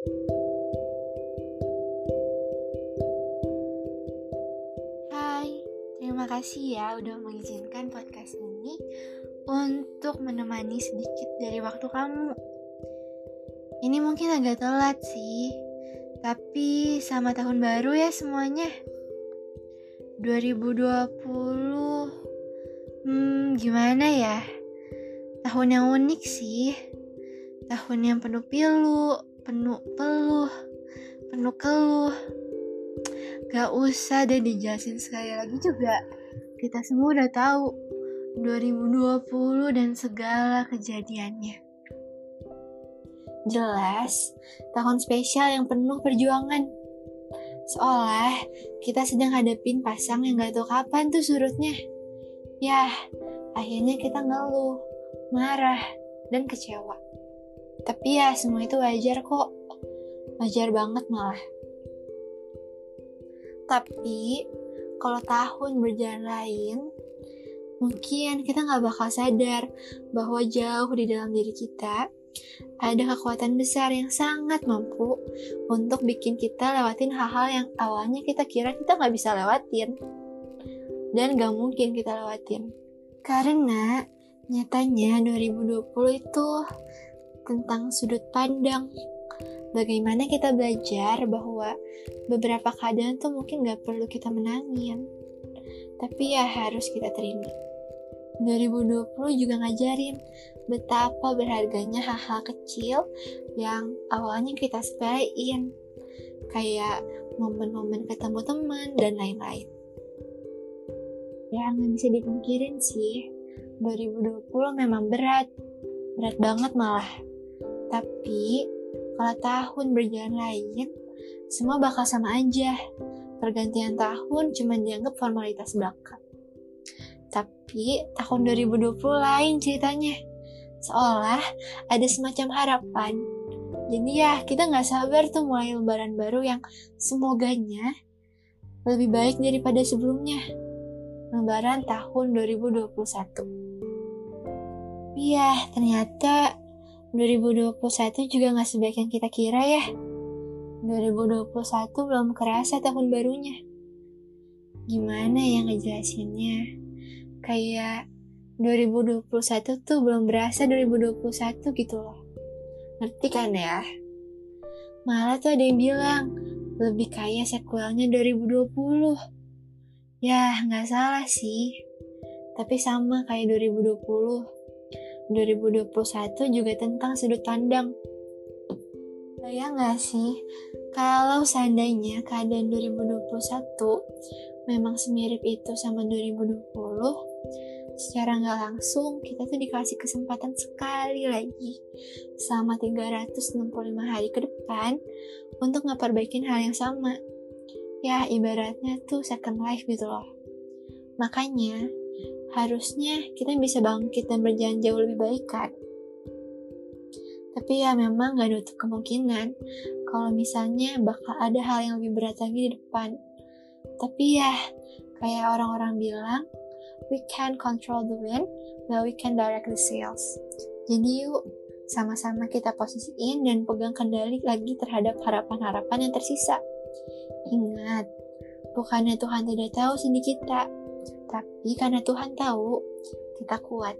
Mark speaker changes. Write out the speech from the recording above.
Speaker 1: Hai, terima kasih ya udah mengizinkan podcast ini untuk menemani sedikit dari waktu kamu. Ini mungkin agak telat sih, tapi sama tahun baru ya semuanya. 2020, hmm, gimana ya? Tahun yang unik sih, tahun yang penuh pilu, penuh peluh, penuh keluh. Gak usah deh dijelasin sekali lagi juga. Kita semua udah tahu 2020 dan segala kejadiannya. Jelas, tahun spesial yang penuh perjuangan. Seolah kita sedang hadapin pasang yang gak tahu kapan tuh surutnya. Yah, akhirnya kita ngeluh, marah, dan kecewa. Tapi ya semua itu wajar kok. Wajar banget malah. Tapi kalau tahun berjalan lain, mungkin kita nggak bakal sadar bahwa jauh di dalam diri kita ada kekuatan besar yang sangat mampu untuk bikin kita lewatin hal-hal yang awalnya kita kira kita nggak bisa lewatin. Dan gak mungkin kita lewatin. Karena nyatanya 2020 itu tentang sudut pandang. Bagaimana kita belajar bahwa beberapa keadaan tuh mungkin gak perlu kita menangin. Tapi ya harus kita terima. 2020 juga ngajarin betapa berharganya hal-hal kecil yang awalnya kita sepelein. Kayak momen-momen ketemu teman dan lain-lain. Ya nggak bisa dipungkirin sih, 2020 memang berat. Berat banget malah. Tapi kalau tahun berjalan lain, semua bakal sama aja. Pergantian tahun cuma dianggap formalitas belaka. Tapi tahun 2020 lain ceritanya. Seolah ada semacam harapan. Jadi ya kita nggak sabar tuh mulai lembaran baru yang semoganya lebih baik daripada sebelumnya. Lembaran tahun 2021. Iya, ternyata 2021 juga nggak sebaik yang kita kira ya. 2021 belum kerasa tahun barunya. Gimana ya ngejelasinnya? kayak 2021 tuh belum berasa 2021 gitu loh. Ngerti kan ya? Malah tuh ada yang bilang, lebih kaya sequelnya 2020. Ya, nggak salah sih. Tapi sama kayak 2020. 2021 juga tentang sudut pandang. Ya nggak sih? Kalau seandainya keadaan 2021 memang semirip itu sama 2020, secara nggak langsung kita tuh dikasih kesempatan sekali lagi selama 365 hari ke depan untuk ngeperbaikin hal yang sama. Ya, ibaratnya tuh second life gitu loh. Makanya, harusnya kita bisa bangkit dan berjalan jauh lebih baik kan? Tapi ya memang gak nutup kemungkinan kalau misalnya bakal ada hal yang lebih berat lagi di depan. Tapi ya, kayak orang-orang bilang, we can control the wind, but we can direct the sails. Jadi yuk, sama-sama kita posisiin dan pegang kendali lagi terhadap harapan-harapan yang tersisa. Ingat, bukannya Tuhan tidak tahu sedih kita, tapi karena Tuhan tahu kita kuat.